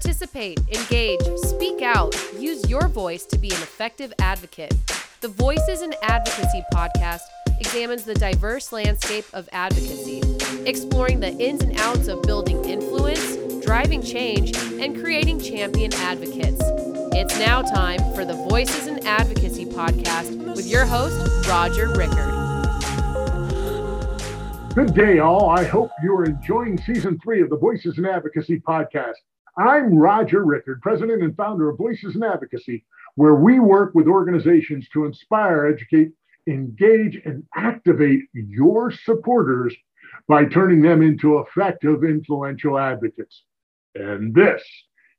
Participate, engage, speak out, use your voice to be an effective advocate. The Voices in Advocacy podcast examines the diverse landscape of advocacy, exploring the ins and outs of building influence, driving change, and creating champion advocates. It's now time for the Voices in Advocacy podcast with your host, Roger Rickard. Good day, all. I hope you're enjoying season three of the Voices in Advocacy podcast. I'm Roger Rickard, president and founder of Voices in Advocacy, where we work with organizations to inspire, educate, engage, and activate your supporters by turning them into effective, influential advocates. And this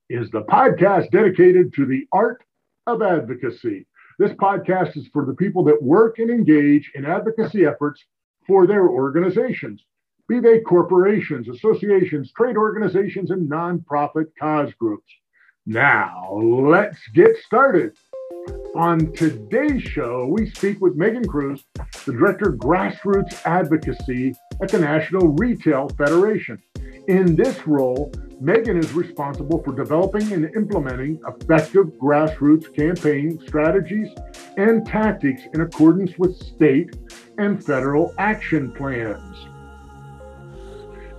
is the podcast dedicated to the art of advocacy. This podcast is for the people that work and engage in advocacy efforts for their organizations, be they corporations, associations, trade organizations, and nonprofit cause groups. Now, let's get started. On today's show, we speak with Megan Cruz, the Director of Grassroots Advocacy at the National Retail Federation. In this role, Megan is responsible for developing and implementing effective grassroots campaign strategies and tactics in accordance with state and federal action plans.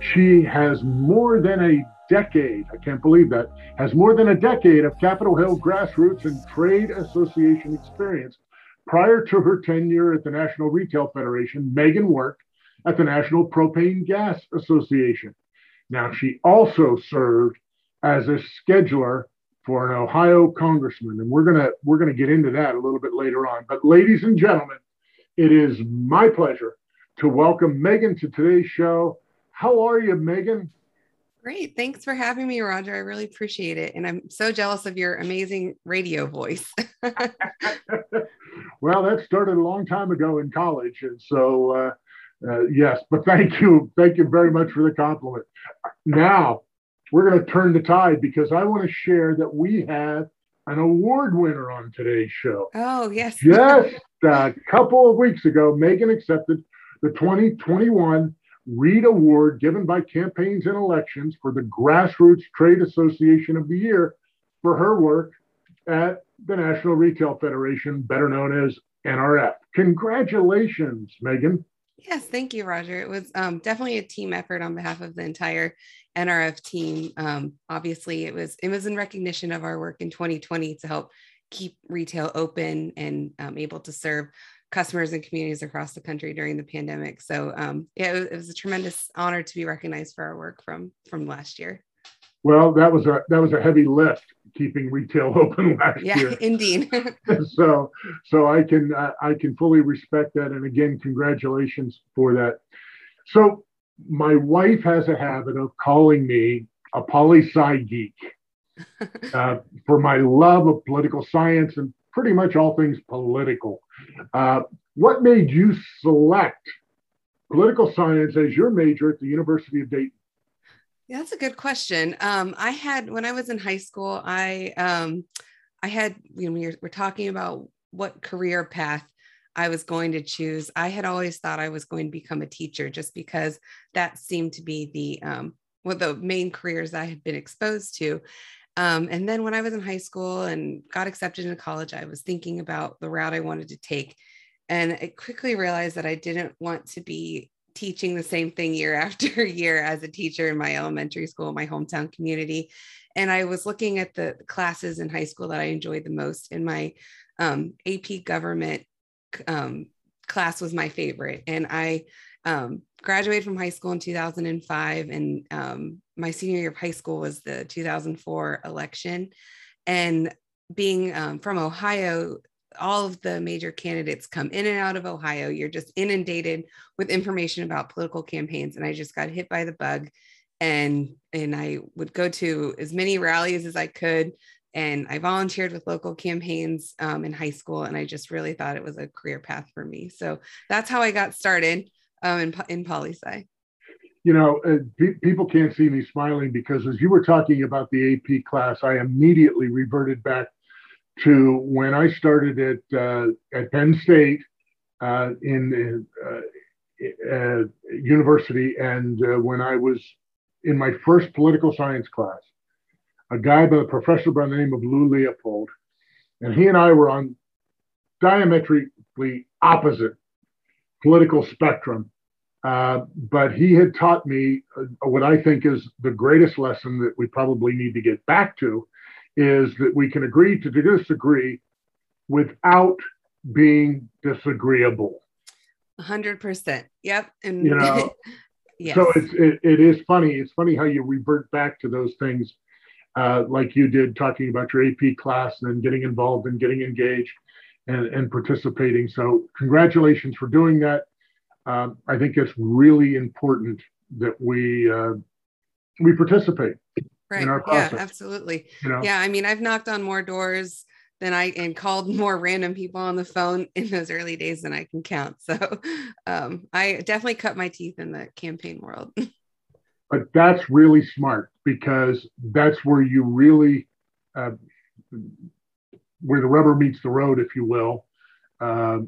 She has more than a decade, I can't believe that, has more than a decade of Capitol Hill grassroots and trade association experience. Prior to her tenure at the National Retail Federation, Megan worked at the National Propane Gas Association. Now, she also served as a scheduler for an Ohio congressman, and we're gonna we're gonna get into that a little bit later on. But, ladies and gentlemen, it is my pleasure to welcome Megan to today's show. How are you, Megan? Great. Thanks for having me, Roger. I really appreciate it. And I'm so jealous of your amazing radio voice. well, that started a long time ago in college. And so, uh, uh, yes, but thank you. Thank you very much for the compliment. Now, we're going to turn the tide because I want to share that we have an award winner on today's show. Oh, yes. Yes. a couple of weeks ago, Megan accepted the 2021 Reed Award given by Campaigns and Elections for the Grassroots Trade Association of the Year for her work at the National Retail Federation, better known as NRF. Congratulations, Megan. Yes, thank you, Roger. It was um, definitely a team effort on behalf of the entire NRF team. Um, obviously, it was it was in recognition of our work in 2020 to help keep retail open and um, able to serve customers and communities across the country during the pandemic. So um, yeah, it was, it was, a tremendous honor to be recognized for our work from from last year. Well, that was a that was a heavy lift keeping retail open last yeah, year. Yeah, indeed. so so I can uh, I can fully respect that, and again, congratulations for that. So my wife has a habit of calling me a poli sci geek uh, for my love of political science and pretty much all things political. Uh, what made you select political science as your major at the University of Dayton? Yeah, that's a good question. Um, I had when I was in high school, I um, I had you know we we're talking about what career path I was going to choose. I had always thought I was going to become a teacher just because that seemed to be the um, one of the main careers I had been exposed to. Um, and then when I was in high school and got accepted into college, I was thinking about the route I wanted to take. And I quickly realized that I didn't want to be teaching the same thing year after year as a teacher in my elementary school, my hometown community. And I was looking at the classes in high school that I enjoyed the most. And my um, AP government um, class was my favorite. And I um, graduated from high school in 2005 and my senior year of high school was the 2004 election. And being um, from ohio all of the major candidates come in and out of ohio. You're just inundated with information about political campaigns. And i just got hit by the bug and and i would go to as many rallies as i could. And i volunteered with local campaigns um, in high school. And i just really thought it was a career path for me. So that's how i got started um, in, in poli sci. You know, uh, pe- people can't see me smiling because as you were talking about the AP class, I immediately reverted back to when I started at uh, at Penn State uh, in uh, uh, university, and uh, when I was in my first political science class. a guy by the professor by the name of Lou Leopold, and he and I were on diametrically opposite political spectrum. Uh, but he had taught me uh, what I think is the greatest lesson that we probably need to get back to is that we can agree to disagree without being disagreeable. 100%. Yep. And you know, yes. so it's, it, it is funny. It's funny how you revert back to those things uh, like you did talking about your AP class and then getting involved and getting engaged and, and participating. So congratulations for doing that. Um, I think it's really important that we uh, we participate right. in our process. Yeah, absolutely. You know? Yeah, I mean, I've knocked on more doors than I and called more random people on the phone in those early days than I can count. So um, I definitely cut my teeth in the campaign world. but that's really smart because that's where you really uh, where the rubber meets the road, if you will, uh,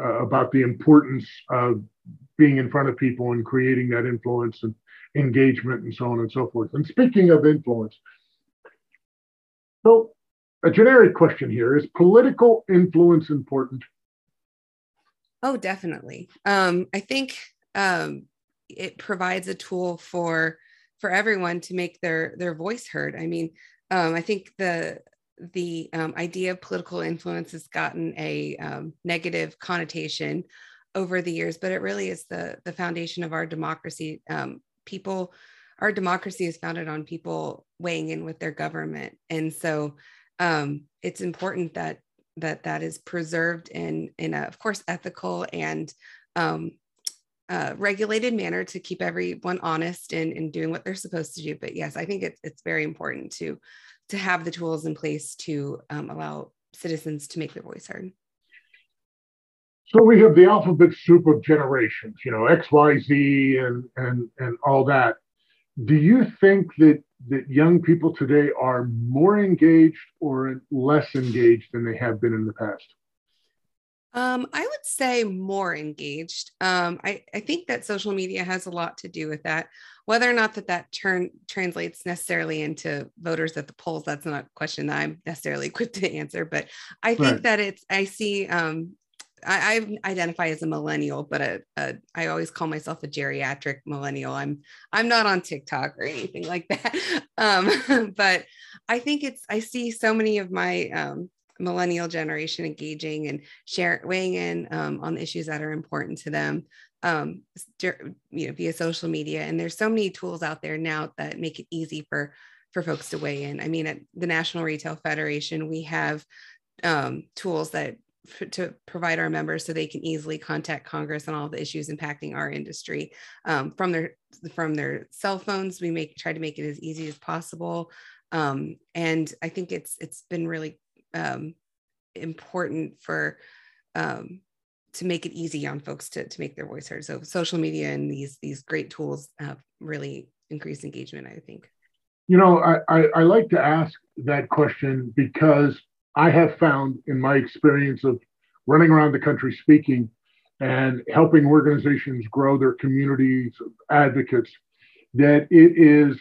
uh, about the importance of being in front of people and creating that influence and engagement and so on and so forth. And speaking of influence, so a generic question here is political influence important? Oh, definitely. Um, I think um, it provides a tool for for everyone to make their their voice heard. I mean, um, I think the the um, idea of political influence has gotten a um, negative connotation over the years, but it really is the the foundation of our democracy. Um, people, our democracy is founded on people weighing in with their government, and so um, it's important that that that is preserved in in a, of course, ethical and um, uh, regulated manner to keep everyone honest and, and doing what they're supposed to do. But yes, I think it's, it's very important to to have the tools in place to um, allow citizens to make their voice heard. So we have the alphabet soup of generations, you know, X, Y, Z, and and and all that. Do you think that that young people today are more engaged or less engaged than they have been in the past? Um, I would say more engaged. Um, I, I think that social media has a lot to do with that. Whether or not that that turn translates necessarily into voters at the polls, that's not a question that I'm necessarily equipped to answer. But I think right. that it's. I see. Um, I, I, identify as a millennial, but a, a, I always call myself a geriatric millennial. I'm I'm not on TikTok or anything like that. Um, but I think it's. I see so many of my um, millennial generation engaging and share weighing in um, on the issues that are important to them um, you know via social media. And there's so many tools out there now that make it easy for for folks to weigh in. I mean at the national retail federation we have um, tools that to provide our members so they can easily contact congress on all the issues impacting our industry. Um, from their from their cell phones we make try to make it as easy as possible. Um, and i think it's it's been really um, important for um, to make it easy on folks to, to make their voice heard. So social media and these these great tools have really increased engagement, I think. You know, I, I, I like to ask that question because I have found in my experience of running around the country speaking and helping organizations grow their communities of advocates that it is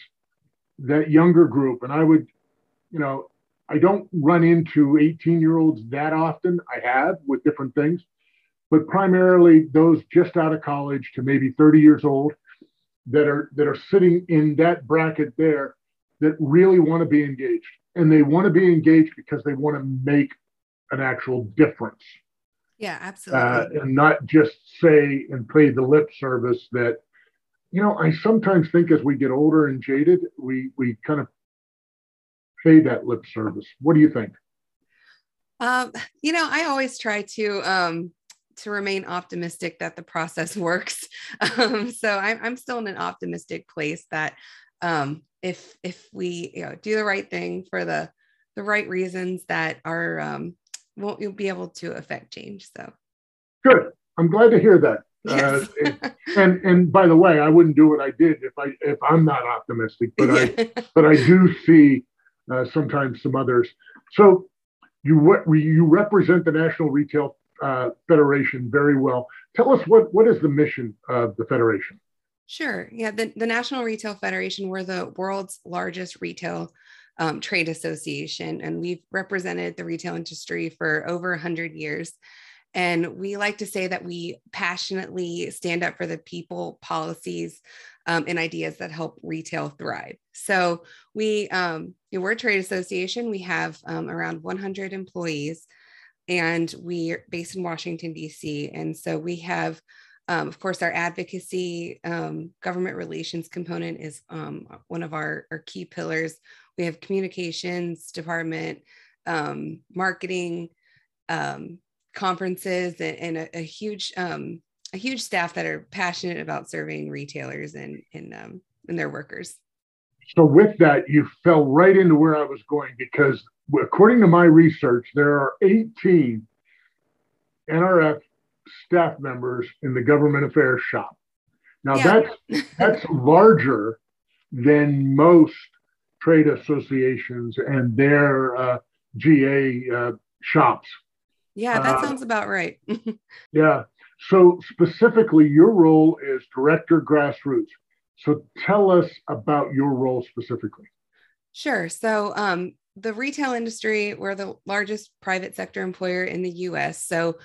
that younger group. And I would, you know, I don't run into 18 year olds that often. I have with different things, but primarily those just out of college to maybe 30 years old that are that are sitting in that bracket there that really want to be engaged. And they want to be engaged because they want to make an actual difference. Yeah, absolutely. Uh, and not just say and play the lip service that, you know, I sometimes think as we get older and jaded, we we kind of pay that lip service. What do you think? Um, you know, I always try to um, to remain optimistic that the process works. Um, so I'm, I'm still in an optimistic place that um, if if we you know do the right thing for the the right reasons, that are um, won't you'll be able to affect change. So good. I'm glad to hear that. Uh, yes. Uh, and and by the way, I wouldn't do what I did if I if I'm not optimistic, but I but I do see uh, sometimes some others. So you you represent the National Retail uh, Federation very well. Tell us what what is the mission of the federation? Sure. Yeah, the, the National Retail Federation, we're the world's largest retail um, trade association, and we've represented the retail industry for over 100 years. And we like to say that we passionately stand up for the people, policies, um, and ideas that help retail thrive. So we, um, we're a trade association. We have um, around 100 employees, and we're based in Washington D.C. And so we have, um, of course, our advocacy, um, government relations component is um, one of our, our key pillars. We have communications department, marketing. Um, conferences and, and a, a, huge um, a huge staff that are passionate about serving retailers and and um, and their workers. So with that, you fell right into where I was going because according to my research, there are 18 NRF staff members in the government affairs shop. Now yeah. that's that's larger than most trade associations and their uh, GA uh, shops. Yeah, that uh, sounds about right. yeah. So, specifically, your role is director grassroots. So, tell us about your role specifically. Sure. So, um, the retail industry, we're the largest private sector employer in the US. So,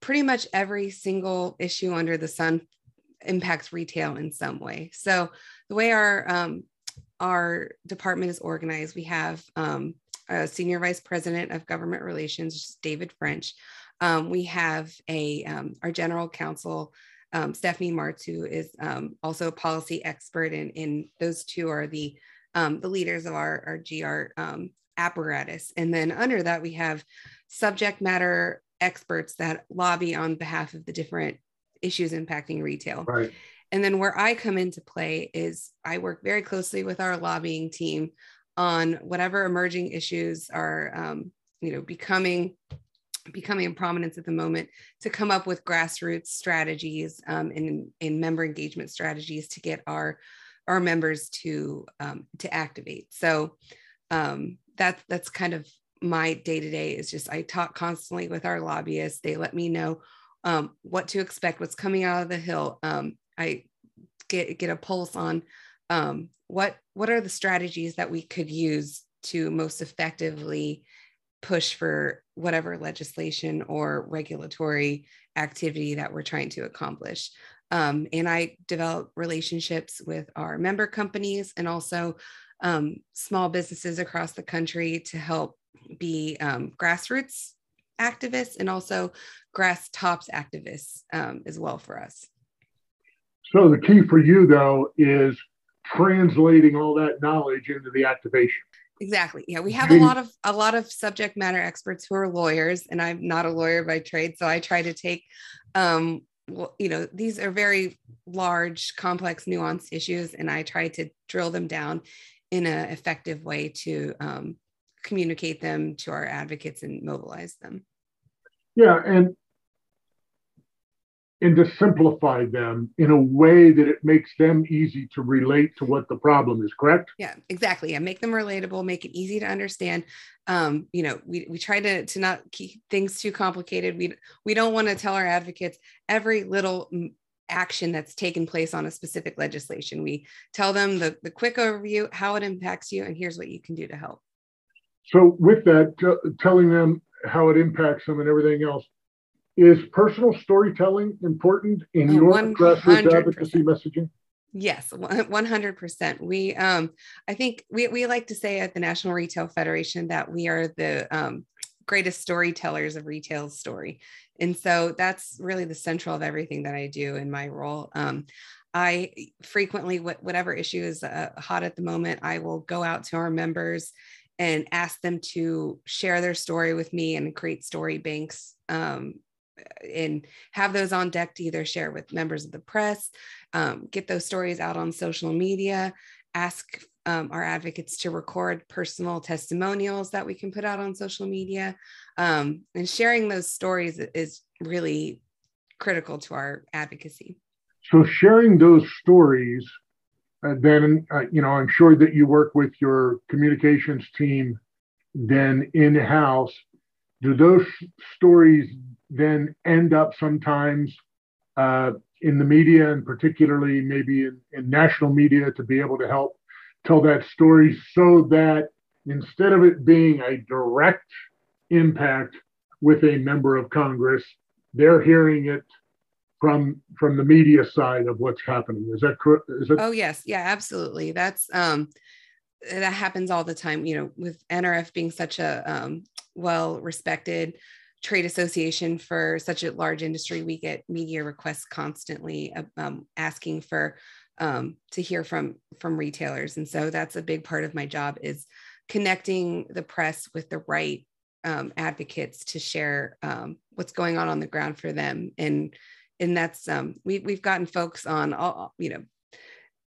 pretty much every single issue under the sun impacts retail in some way. So, the way our um, our department is organized, we have um, a senior vice president of government relations, David French. Um, we have a um, our general counsel, um, Stephanie Martz, who is um, also a policy expert, and, and those two are the um, the leaders of our, our GR um, apparatus. And then under that, we have subject matter experts that lobby on behalf of the different issues impacting retail. Right. And then where I come into play is I work very closely with our lobbying team on whatever emerging issues are um, you know becoming becoming in prominence at the moment to come up with grassroots strategies um, and in member engagement strategies to get our our members to um, to activate so um, that's that's kind of my day to day is just I talk constantly with our lobbyists. They let me know um, what to expect, what's coming out of the hill. Um, I get get a pulse on um, what what are the strategies that we could use to most effectively push for whatever legislation or regulatory activity that we're trying to accomplish. Um, and I develop relationships with our member companies and also um, small businesses across the country to help be um, grassroots activists and also grass tops activists um, as well for us. So the key for you though is translating all that knowledge into the activation. Exactly. Yeah we have a lot of a lot of subject matter experts who are lawyers and i'm not a lawyer by trade so i try to take um well, you know these are very large complex nuanced issues and i try to drill them down in an effective way to um, communicate them to our advocates and mobilize them. Yeah and and to simplify them in a way that it makes them easy to relate to what the problem is correct? Yeah exactly. Yeah make them relatable make it easy to understand. Um, you know we, we try to to not keep things too complicated. We we don't want to tell our advocates every little action that's taken place on a specific legislation we tell them the, the quick overview how it impacts you and here's what you can do to help so with that t- telling them how it impacts them and everything else is personal storytelling important in your 100%. grassroots advocacy messaging? Yes, 100%. We, um, I think we, we like to say at the National Retail Federation that we are the um, greatest storytellers of retail story. And so that's really the central of everything that I do in my role. Um, I frequently, whatever issue is uh, hot at the moment, I will go out to our members and ask them to share their story with me and create story banks um, and have those on deck to either share with members of the press, um, get those stories out on social media, ask um, our advocates to record personal testimonials that we can put out on social media. Um, and sharing those stories is really critical to our advocacy. So, sharing those stories, uh, then, uh, you know, I'm sure that you work with your communications team then in house. Do those stories then end up sometimes uh, in the media and particularly maybe in, in national media to be able to help tell that story so that instead of it being a direct impact with a member of Congress, they're hearing it from from the media side of what's happening. Is that correct? Is it? Oh yes, yeah, absolutely. That's um, that happens all the time. You know, with NRF being such a um, well respected trade association for such a large industry, we get media requests constantly um, asking for um, to hear from from retailers, and so that's a big part of my job is connecting the press with the right um, advocates to share um, what's going on on the ground for them. And and that's um, we, we've gotten folks on all you know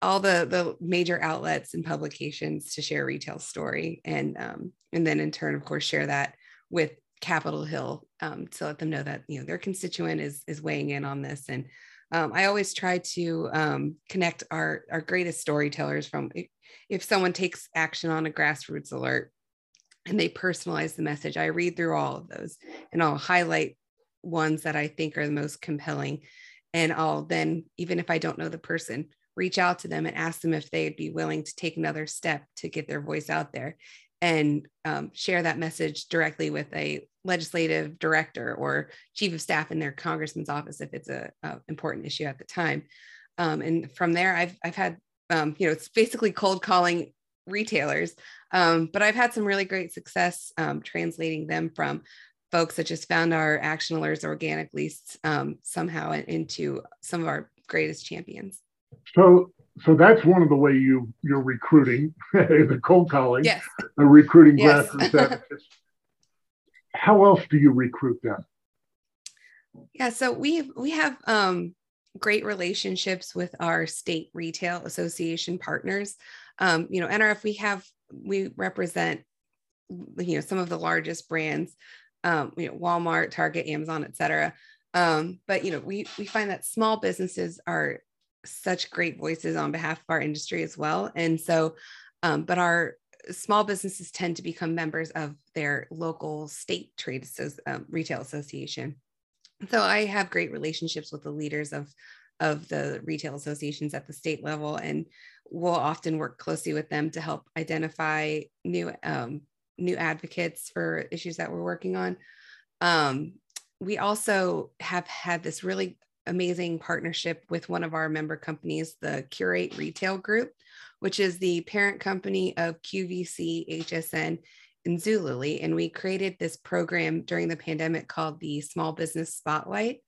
all the the major outlets and publications to share retail story. And um, and then in turn of course share that with capitol hill um, to let them know that you know their constituent is is weighing in on this. And um, i always try to um, connect our our greatest storytellers from if someone takes action on a grassroots alert and they personalize the message i read through all of those and i'll highlight ones that I think are the most compelling. And I'll then, even if I don't know the person, reach out to them and ask them if they'd be willing to take another step to get their voice out there and um, share that message directly with a legislative director or chief of staff in their congressman's office if it's a, a important issue at the time. Um, and from there, I've I've had um, you know it's basically cold calling retailers, um, but I've had some really great success um, translating them from folks that just found our action alerts organically um, somehow into some of our greatest champions. So, so that's one of the way you you're recruiting the cold calling, yes, recruiting yes. grassroots advocates. How else do you recruit them? Yeah, so we we have um, great relationships with our state retail association partners. Um, you know, NRF we have we represent you know some of the largest brands um, you know, Walmart, Target, Amazon, et cetera. Um, but you know, we we find that small businesses are such great voices on behalf of our industry as well. And so, um, but our small businesses tend to become members of their local state trade um, retail association. So I have great relationships with the leaders of of the retail associations at the state level, and we'll often work closely with them to help identify new um, new advocates for issues that we're working on. Um, we also have had this really amazing partnership with one of our member companies, the Qurate Retail Group, which is the parent company of QVC, HSN, and Zulily. And we created this program during the pandemic called the Small Business Spotlight.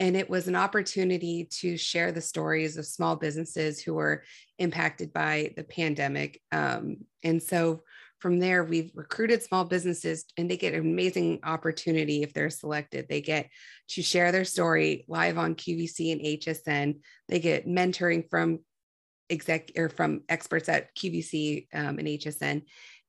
And it was an opportunity to share the stories of small businesses who were impacted by the pandemic. Um, and so from there, we've recruited small businesses and they get an amazing opportunity if they're selected. They get to share their story live on QVC and HSN. They get mentoring from exec or from experts at QVC um, and HSN.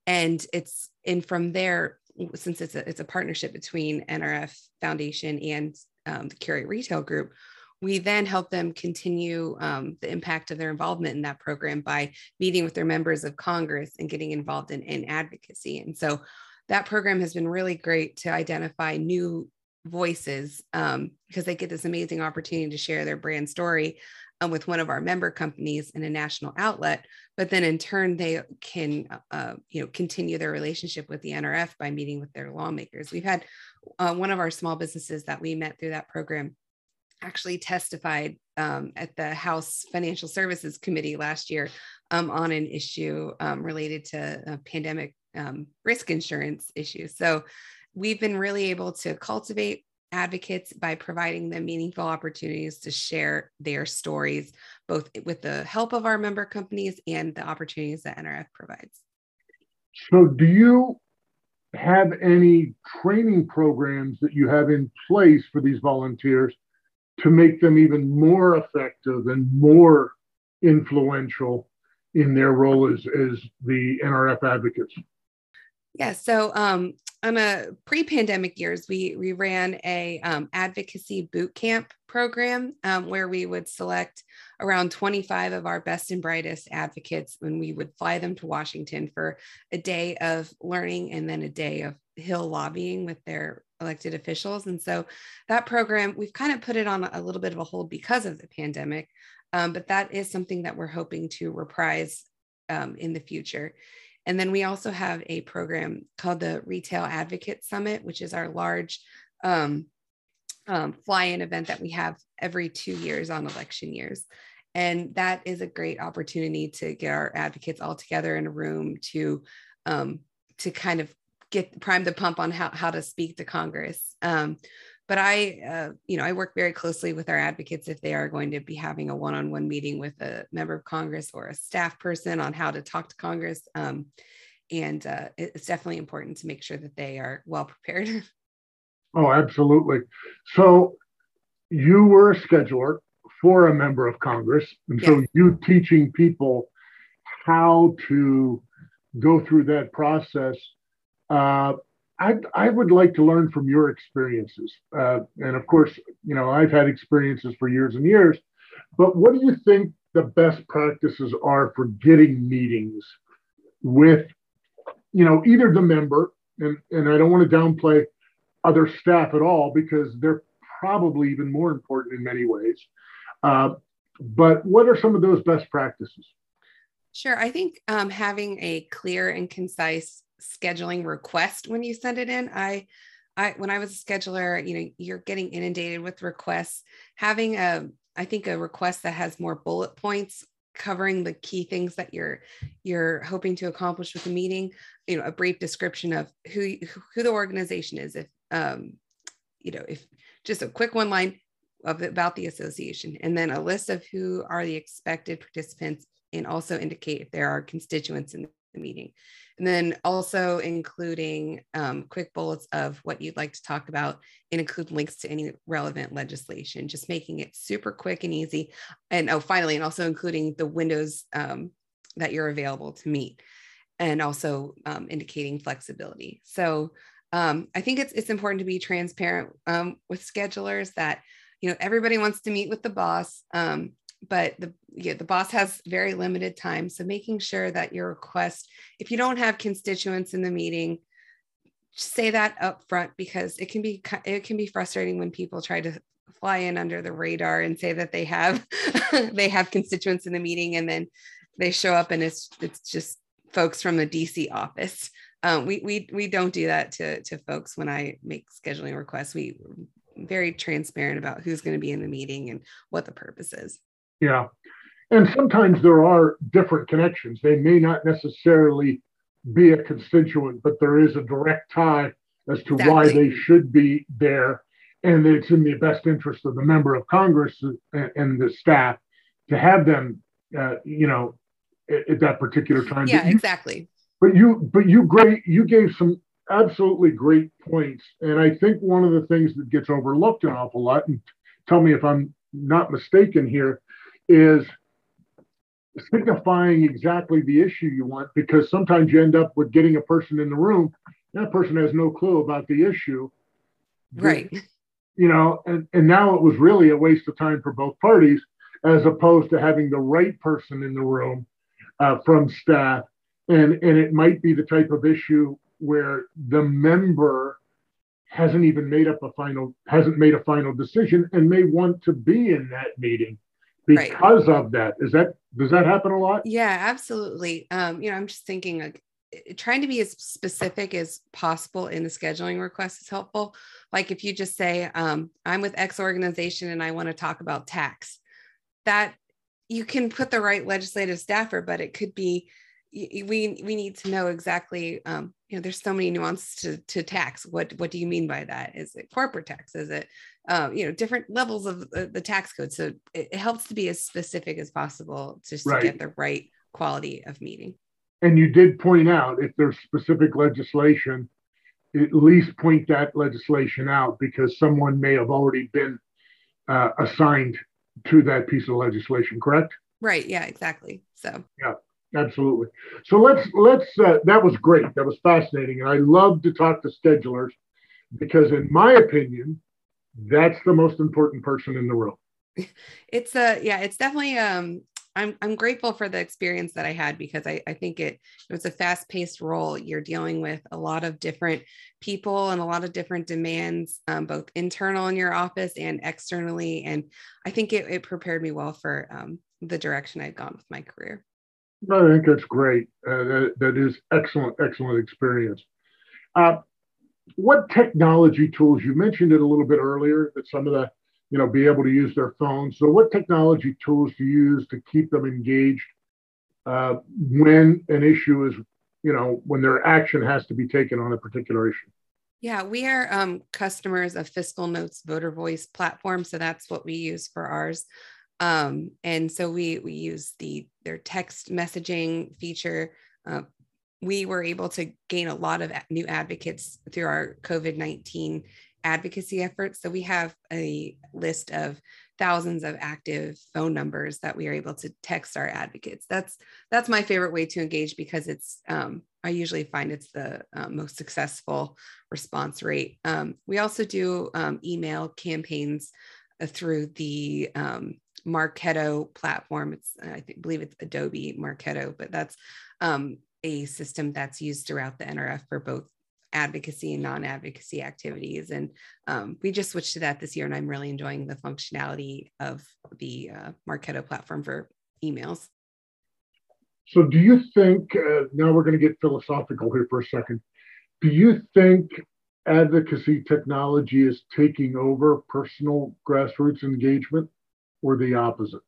And it's and from there, since it's a, it's a partnership between NRF Foundation and um, the Qurate Retail Group, we then help them continue um, the impact of their involvement in that program by meeting with their members of Congress and getting involved in, in advocacy. And so that program has been really great to identify new voices um, because they get this amazing opportunity to share their brand story um, with one of our member companies in a national outlet but then in turn they can uh, you know continue their relationship with the nrf by meeting with their lawmakers we've had uh, one of our small businesses that we met through that program actually testified um, at the House Financial Services Committee last year um, on an issue um, related to pandemic um, risk insurance issues. So we've been really able to cultivate advocates by providing them meaningful opportunities to share their stories, both with the help of our member companies and the opportunities that NRF provides. So, do you have any training programs that you have in place for these volunteers to make them even more effective and more influential in their role as, as the NRF advocates? Yeah, so um, on a pre-pandemic years, we we ran a um, advocacy boot camp program um, where we would select around 25 of our best and brightest advocates, and we would fly them to Washington for a day of learning and then a day of Hill lobbying with their elected officials. And so that program, we've kind of put it on a little bit of a hold because of the pandemic, um, but that is something that we're hoping to reprise um, in the future. And then we also have a program called the Retail Advocate Summit, which is our large um, um, fly in event that we have every two years on election years. And that is a great opportunity to get our advocates all together in a room to um, to kind of get prime the pump on how, how to speak to Congress. Um, but I, uh, you know, I work very closely with our advocates if they are going to be having a one-on-one meeting with a member of Congress or a staff person on how to talk to Congress. Um, and uh, it's definitely important to make sure that they are well prepared. Oh, absolutely. So you were a scheduler for a member of Congress, and yes. so you teaching people how to go through that process. Uh, I, I would like to learn from your experiences. Uh, and of course, you know, I've had experiences for years and years, but what do you think the best practices are for getting meetings with, you know, either the member, and, and I don't want to downplay other staff at all because they're probably even more important in many ways. Uh, but what are some of those best practices? Sure. I think um, having a clear and concise scheduling request when you send it in. I I when I was a scheduler, you know, you're getting inundated with requests. Having a I think a request that has more bullet points covering the key things that you're you're hoping to accomplish with the meeting you know a brief description of who who the organization is if um you know if just a quick one line of about the association and then a list of who are the expected participants and also indicate if there are constituents in the meeting and then also including um, quick bullets of what you'd like to talk about and include links to any relevant legislation, just making it super quick and easy. And oh, finally, and also including the windows um, that you're available to meet and also um, indicating flexibility. So um, I think it's, it's important to be transparent um, with schedulers that, you know, everybody wants to meet with the boss. But the yeah, the boss has very limited time. So making sure that your request, if you don't have constituents in the meeting, say that up front because it can be it can be frustrating when people try to fly in under the radar and say that they have they have constituents in the meeting and then they show up and it's it's just folks from the DC office. Um, we we we don't do that to to folks when I make scheduling requests. We very transparent about who's going to be in the meeting and what the purpose is. Yeah. And sometimes there are different connections. They may not necessarily be a constituent, but there is a direct tie as to exactly. why they should be there. And it's in the best interest of the member of Congress and, the staff to have them, uh, you know, at, at, that particular time. Yeah, but you, exactly. But you, but you great, you gave some absolutely great points. And I think one of the things that gets overlooked an awful lot, and tell me if I'm not mistaken here, is signifying exactly the issue you want because sometimes you end up with getting a person in the room that person has no clue about the issue. Right. You know and, and now it was really a waste of time for both parties as opposed to having the right person in the room uh, from staff. And and it might be the type of issue where the member hasn't even made up a final hasn't made a final decision and may want to be in that meeting because right. of that. Is that does that happen a lot? Yeah, absolutely. Um, you know, I'm just thinking like trying to be as specific as possible in the scheduling request is helpful. Like if you just say, um, I'm with X organization and I want to talk about tax, that you can put the right legislative staffer, but it could be we we need to know exactly um, you know there's so many nuances to, to tax. What what do you mean by that? Is it corporate tax? Is it um, you know different levels of the, the tax code? So it, it, helps to be as specific as possible just right. to get the right quality of meeting. And you did point out if there's specific legislation at least point that legislation out because someone may have already been uh, assigned to that piece of legislation correct? Right. Yeah exactly. So yeah absolutely. So let's let's. Uh, that was great. That was fascinating, and I love to talk to schedulers because, in my opinion, that's the most important person in the room. It's a yeah. It's definitely um. I'm I'm grateful for the experience that I had because I I think it it was a fast paced role. You're dealing with a lot of different people and a lot of different demands, um, both internal in your office and externally. And I think it, it prepared me well for um, the direction I've gone with my career. I think that's great. Uh, that, that is excellent, excellent experience. Uh, what technology tools you mentioned it a little bit earlier that some of the you know be able to use their phones. So what technology tools do you use to keep them engaged uh, when an issue is you know when their action has to be taken on a particular issue? Yeah, we are um, customers of FiscalNote's VoterVoice platform, so that's what we use for ours. Um, and so we we use the their text messaging feature. Uh, we were able to gain a lot of new advocates through our COVID nineteen advocacy efforts. So we have a list of thousands of active phone numbers that we are able to text our advocates. That's that's my favorite way to engage because it's um, I usually find it's the uh, most successful response rate. Um, we also do um, email campaigns uh, through the um, Marketo platform. It's I think, believe it's Adobe Marketo, but that's um, a system that's used throughout the NRF for both advocacy and non-advocacy activities. And um, we just switched to that this year, and I'm really enjoying the functionality of the uh, Marketo platform for emails. So, do you think uh, now we're going to get philosophical here for a second? Do you think advocacy technology is taking over personal grassroots engagement? Or the opposite?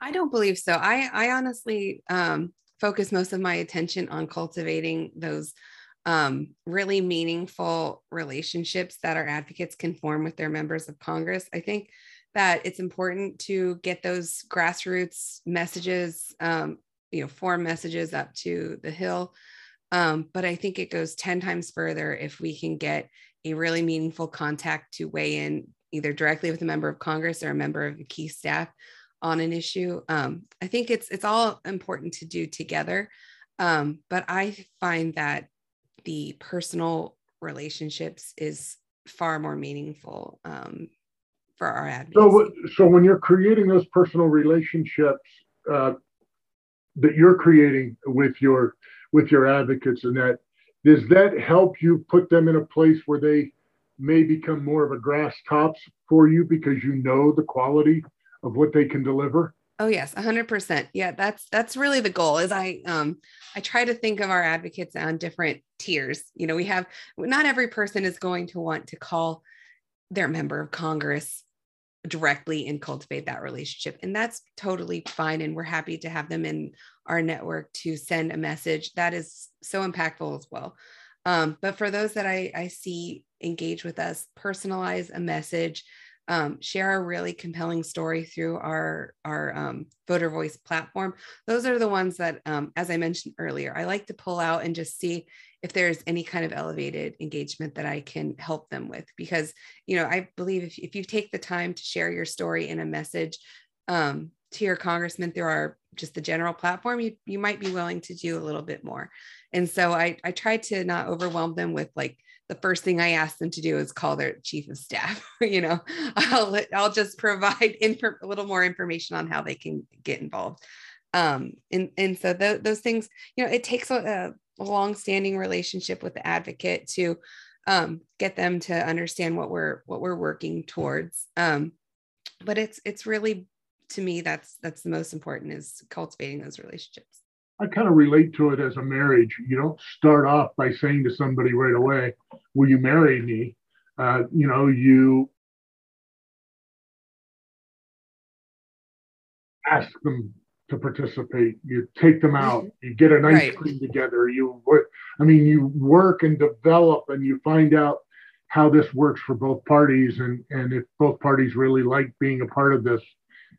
I don't believe so. I, I honestly um, focus most of my attention on cultivating those um, really meaningful relationships that our advocates can form with their members of Congress. I think that it's important to get those grassroots messages, um, you know, form messages up to the Hill. Um, but I think it goes 10 times further if we can get a really meaningful contact to weigh in either directly with a member of Congress or a member of the key staff on an issue. Um, I think it's it's all important to do together, um, but I find that the personal relationships is far more meaningful um, for our advocacy. So, so when you're creating those personal relationships uh, that you're creating with your with your advocates, and that does that help you put them in a place where they may become more of a grass tops for you because you know the quality of what they can deliver? Oh yes 100% yeah that's that's really the goal is i um i try to think of our advocates on different tiers. You know we have not every person is going to want to call their member of congress directly and cultivate that relationship and that's totally fine and we're happy to have them in our network to send a message. That is so impactful as well um, but for those that I, I see engage with us, personalize a message, um, share a really compelling story through our, our um, VoterVoice platform. Those are the ones that, um, as I mentioned earlier, I like to pull out and just see if there's any kind of elevated engagement that I can help them with. Because, you know, I believe if, if you take the time to share your story in a message, um, to your congressman through our just the general platform, you, you might be willing to do a little bit more. And so I, I try to not overwhelm them with like the first thing I ask them to do is call their chief of staff. you know, I'll I'll just provide inf- a little more information on how they can get involved. Um, and and so th- those things, you know, it takes a, a long-standing relationship with the advocate to um, get them to understand what we're what we're working towards. Um, but it's it's really to me that's that's the most important is cultivating those relationships i kind of relate to it as a marriage you don't start off by saying to somebody right away will you marry me uh, you know you ask them to participate you take them out mm-hmm. you get an ice right. cream together you i mean you work and develop and you find out how this works for both parties and and if both parties really like being a part of this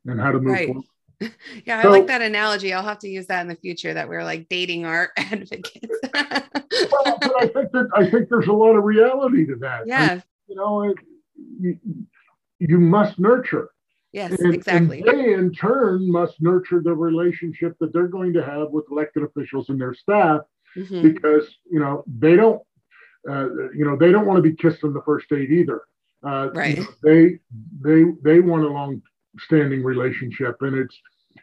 and how to move right. forward. Yeah, so, I like that analogy. I'll have to use that in the future that we're like dating our advocates. well, but I think that I think there's a lot of reality to that. Yeah. I, you know, it, you, you, must nurture. Yes, and, exactly. And they in turn must nurture the relationship that they're going to have with elected officials and their staff mm-hmm. because you know they don't uh, you know they don't want to be kissed on the first date either. Uh, right. You know, they they they want a long standing relationship. And it's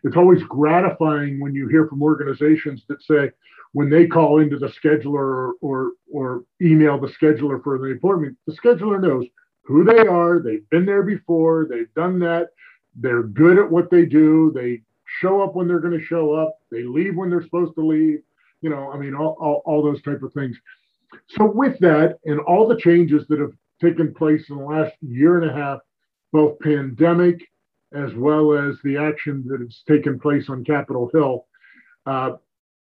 it's always gratifying when you hear from organizations that say when they call into the scheduler or or, or email the scheduler for the appointment, the scheduler knows who they are. They've been there before. They've done that. They're good at what they do. They show up when they're going to show up. They leave when they're supposed to leave. You know, I mean, all, all, all those type of things. So with that and all the changes that have taken place in the last year and a half, both pandemic as well as the action that has taken place on Capitol Hill, uh,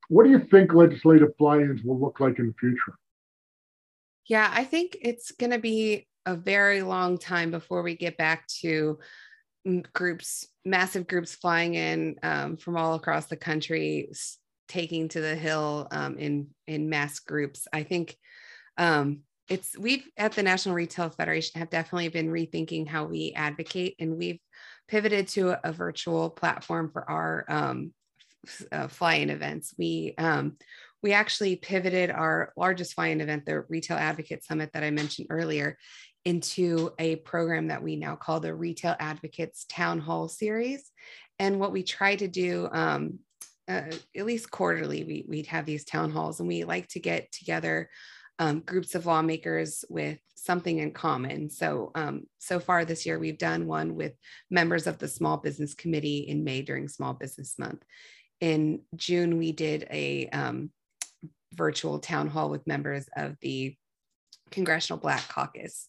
what do you think legislative fly-ins will look like in the future? Yeah, I think it's going to be a very long time before we get back to groups, massive groups flying in um, from all across the country, taking to the hill um, in in mass groups. I think um, it's we've at the National Retail Federation have definitely been rethinking how we advocate, and we've pivoted to a, a virtual platform for our um, uh, fly-in events. We um, we actually pivoted our largest fly-in event, the Retail Advocate Summit that I mentioned earlier, into a program that we now call the Retail Advocates Town Hall Series. And what we try to do, um, uh, at least quarterly, we, we'd have these town halls and we like to get together um, groups of lawmakers with something in common. So, um, so far this year, we've done one with members of the Small Business Committee in May during Small Business Month. In June, we did a um, virtual town hall with members of the Congressional Black Caucus.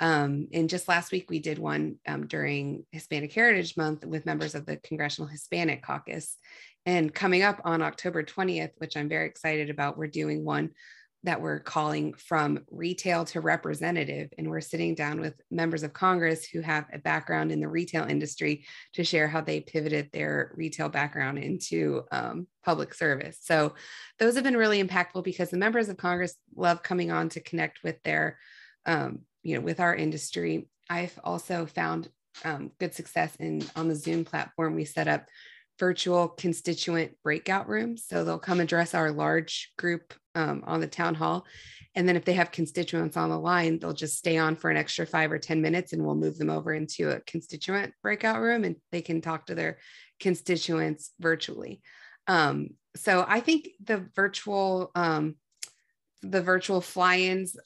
Um, and just last week, we did one um, during Hispanic Heritage Month with members of the Congressional Hispanic Caucus. And coming up on October 20th, which I'm very excited about, we're doing one that we're calling from retail to representative. And we're sitting down with members of Congress who have a background in the retail industry to share how they pivoted their retail background into um, public service. So those have been really impactful because the members of Congress love coming on to connect with their, um, you know, with our industry. I've also found um, good success in on the Zoom platform. We set up virtual constituent breakout rooms. So they'll come address our large group um, on the town hall. And then if they have constituents on the line, they'll just stay on for an extra five or 10 minutes and we'll move them over into a constituent breakout room and they can talk to their constituents virtually. Um, so I think the virtual, um, the virtual fly-ins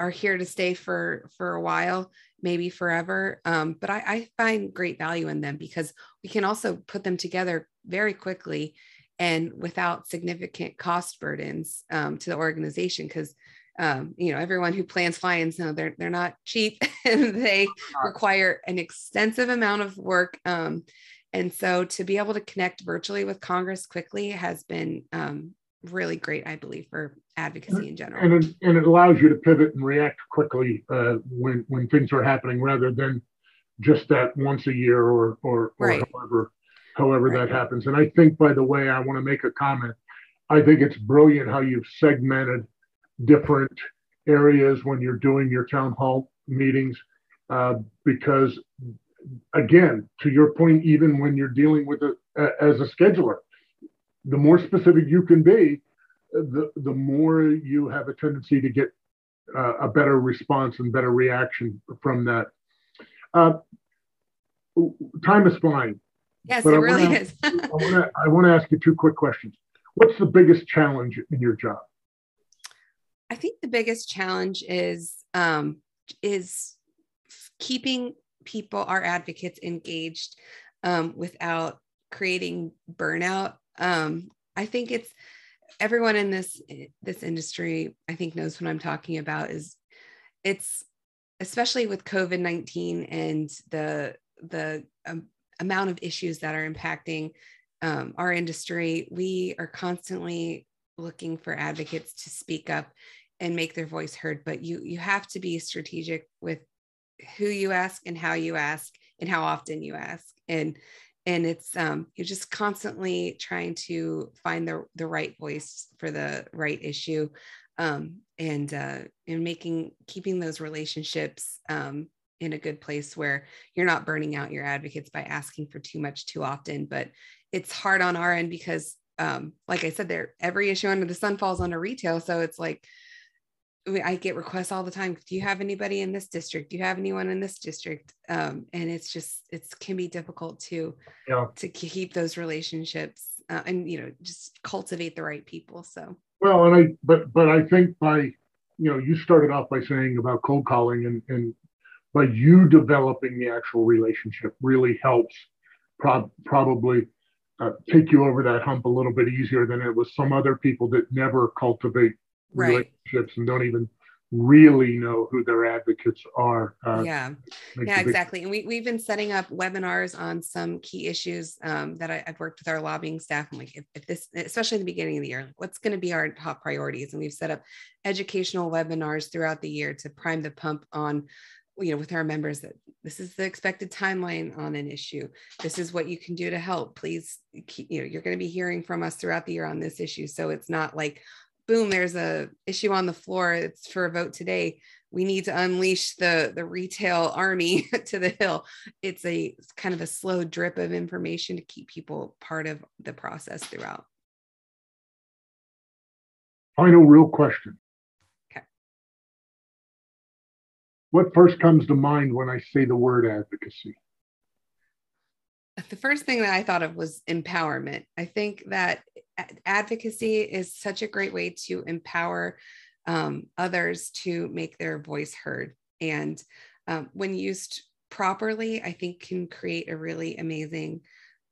are here to stay for for a while maybe forever. Um, but I, I, find great value in them because we can also put them together very quickly and without significant cost burdens um, to the organization. Because um, you know everyone who plans fly-ins know they're, they're not cheap and they require an extensive amount of work. Um, and so to be able to connect virtually with congress quickly has been um, really great i believe for advocacy in general and it, and it allows you to pivot and react quickly uh, when when things are happening rather than just that once a year or or, or right. however however right. that happens. And I think, by the way, I want to make a comment. I think it's brilliant how you've segmented different areas when you're doing your town hall meetings, uh, because again, to your point, even when you're dealing with it as a scheduler, the more specific you can be, the the more you have a tendency to get uh, a better response and better reaction from that. Uh, time is flying. Yes, it I really wanna, is. I want to ask you two quick questions. What's the biggest challenge in your job? I think the biggest challenge is um, is keeping people, our advocates, engaged um, without creating burnout. Um, I think it's everyone in this this industry. I think knows what I'm talking about. Is it's especially with COVID nineteen and the the um, amount of issues that are impacting um, our industry, we are constantly looking for advocates to speak up and make their voice heard. But you you have to be strategic with who you ask and how you ask and how often you ask. And and it's um, you're just constantly trying to find the the right voice for the right issue um, and uh, and making keeping those relationships um, in a good place where you're not burning out your advocates by asking for too much too often. But it's hard on our end because um, like i said there every issue under the sun falls under retail. So it's like I get requests all the time. Do you have anybody in this district? Do you have anyone in this district? Um, and it's just it can be difficult to yeah. to keep those relationships uh, and you know just cultivate the right people. So well, and I but but I think by you know you started off by saying about cold calling and and but you developing the actual relationship really helps prob- probably uh, take you over that hump a little bit easier than it was some other people that never cultivate Right. relationships and don't even really know who their advocates are. Uh, yeah. Yeah, exactly. And we, we've been setting up webinars on some key issues um, that I, I've worked with our lobbying staff. I'm like, if, if this, especially in the beginning of the year, like, what's going to be our top priorities? And we've set up educational webinars throughout the year to prime the pump on, you know, with our members that this is the expected timeline on an issue. This is what you can do to help. Please, keep, you know, you're going to be hearing from us throughout the year on this issue. So it's not like, boom, there's a issue on the floor. It's for a vote today we need to unleash the the retail army to the hill it's a it's kind of a slow drip of information to keep people part of the process throughout Final real question. Okay. What first comes to mind when I say the word advocacy? the first thing that i thought of was empowerment i think that advocacy is such a great way to empower um, others to make their voice heard. And um, when used properly i think can create a really amazing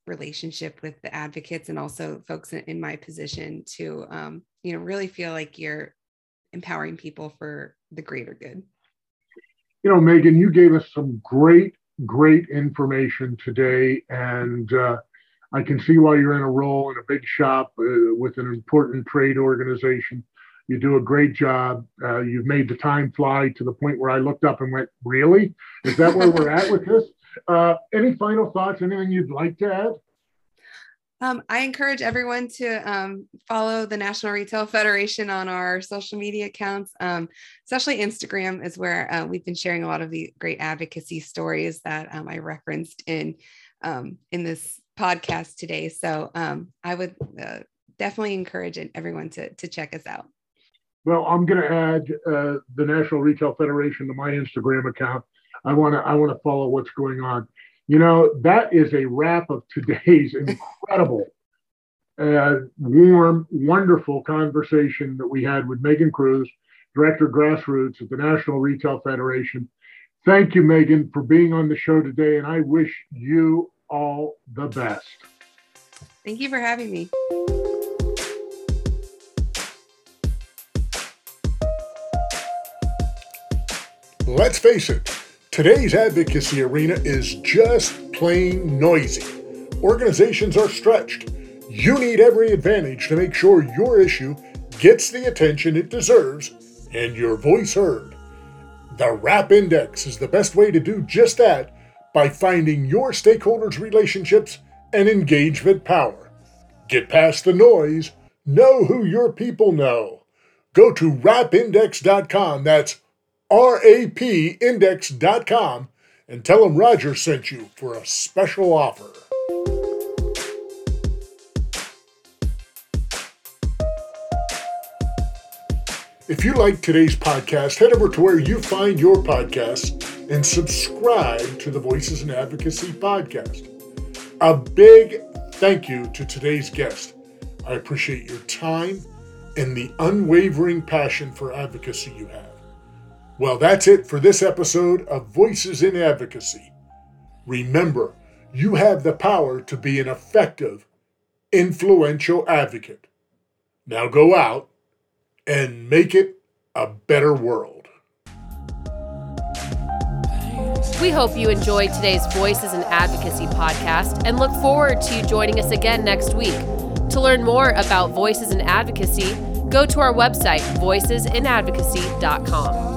relationship with the advocates and also folks in, in my position to um, you know really feel like you're empowering people for the greater good. You know, Megan, you gave us some great, great information today, and uh, I can see why you're in a role in a big shop uh, with an important trade organization. You do a great job. Uh, you've made the time fly to the point where I looked up and went, "Really? Is that where we're at with this?" Uh, any final thoughts? Anything you'd like to add? Um, I encourage everyone to um, follow the National Retail Federation on our social media accounts, um, especially Instagram, is where uh, we've been sharing a lot of the great advocacy stories that um, I referenced in um, in this podcast today. So um, I would uh, definitely encourage everyone to to check us out. Well, I'm going to add uh, the National Retail Federation to my Instagram account. I want to I want to follow what's going on. You know, that is a wrap of today's incredible, uh, warm, wonderful conversation that we had with Megan Cruz, Director Grassroots at the National Retail Federation. Thank you, Megan, for being on the show today, and I wish you all the best. Thank you for having me. Let's face it, today's advocacy arena is just plain noisy. Organizations are stretched. You need every advantage to make sure your issue gets the attention it deserves and your voice heard. The RAP Index is the best way to do just that by finding your stakeholders' relationships and engagement power. Get past the noise, know who your people know. Go to rapindex.com. That's rapindex.com and tell them Roger sent you for a special offer. If you like today's podcast, head over to where you find your podcasts and subscribe to the Voices in Advocacy podcast. A big thank you to today's guest. I appreciate your time and the unwavering passion for advocacy you have. Well, that's it for this episode of Voices in Advocacy. Remember, you have the power to be an effective, influential advocate. Now go out and make it a better world. We hope you enjoyed today's Voices in Advocacy podcast and look forward to you joining us again next week. To learn more about Voices in Advocacy, go to our website, voicesinadvocacy.com.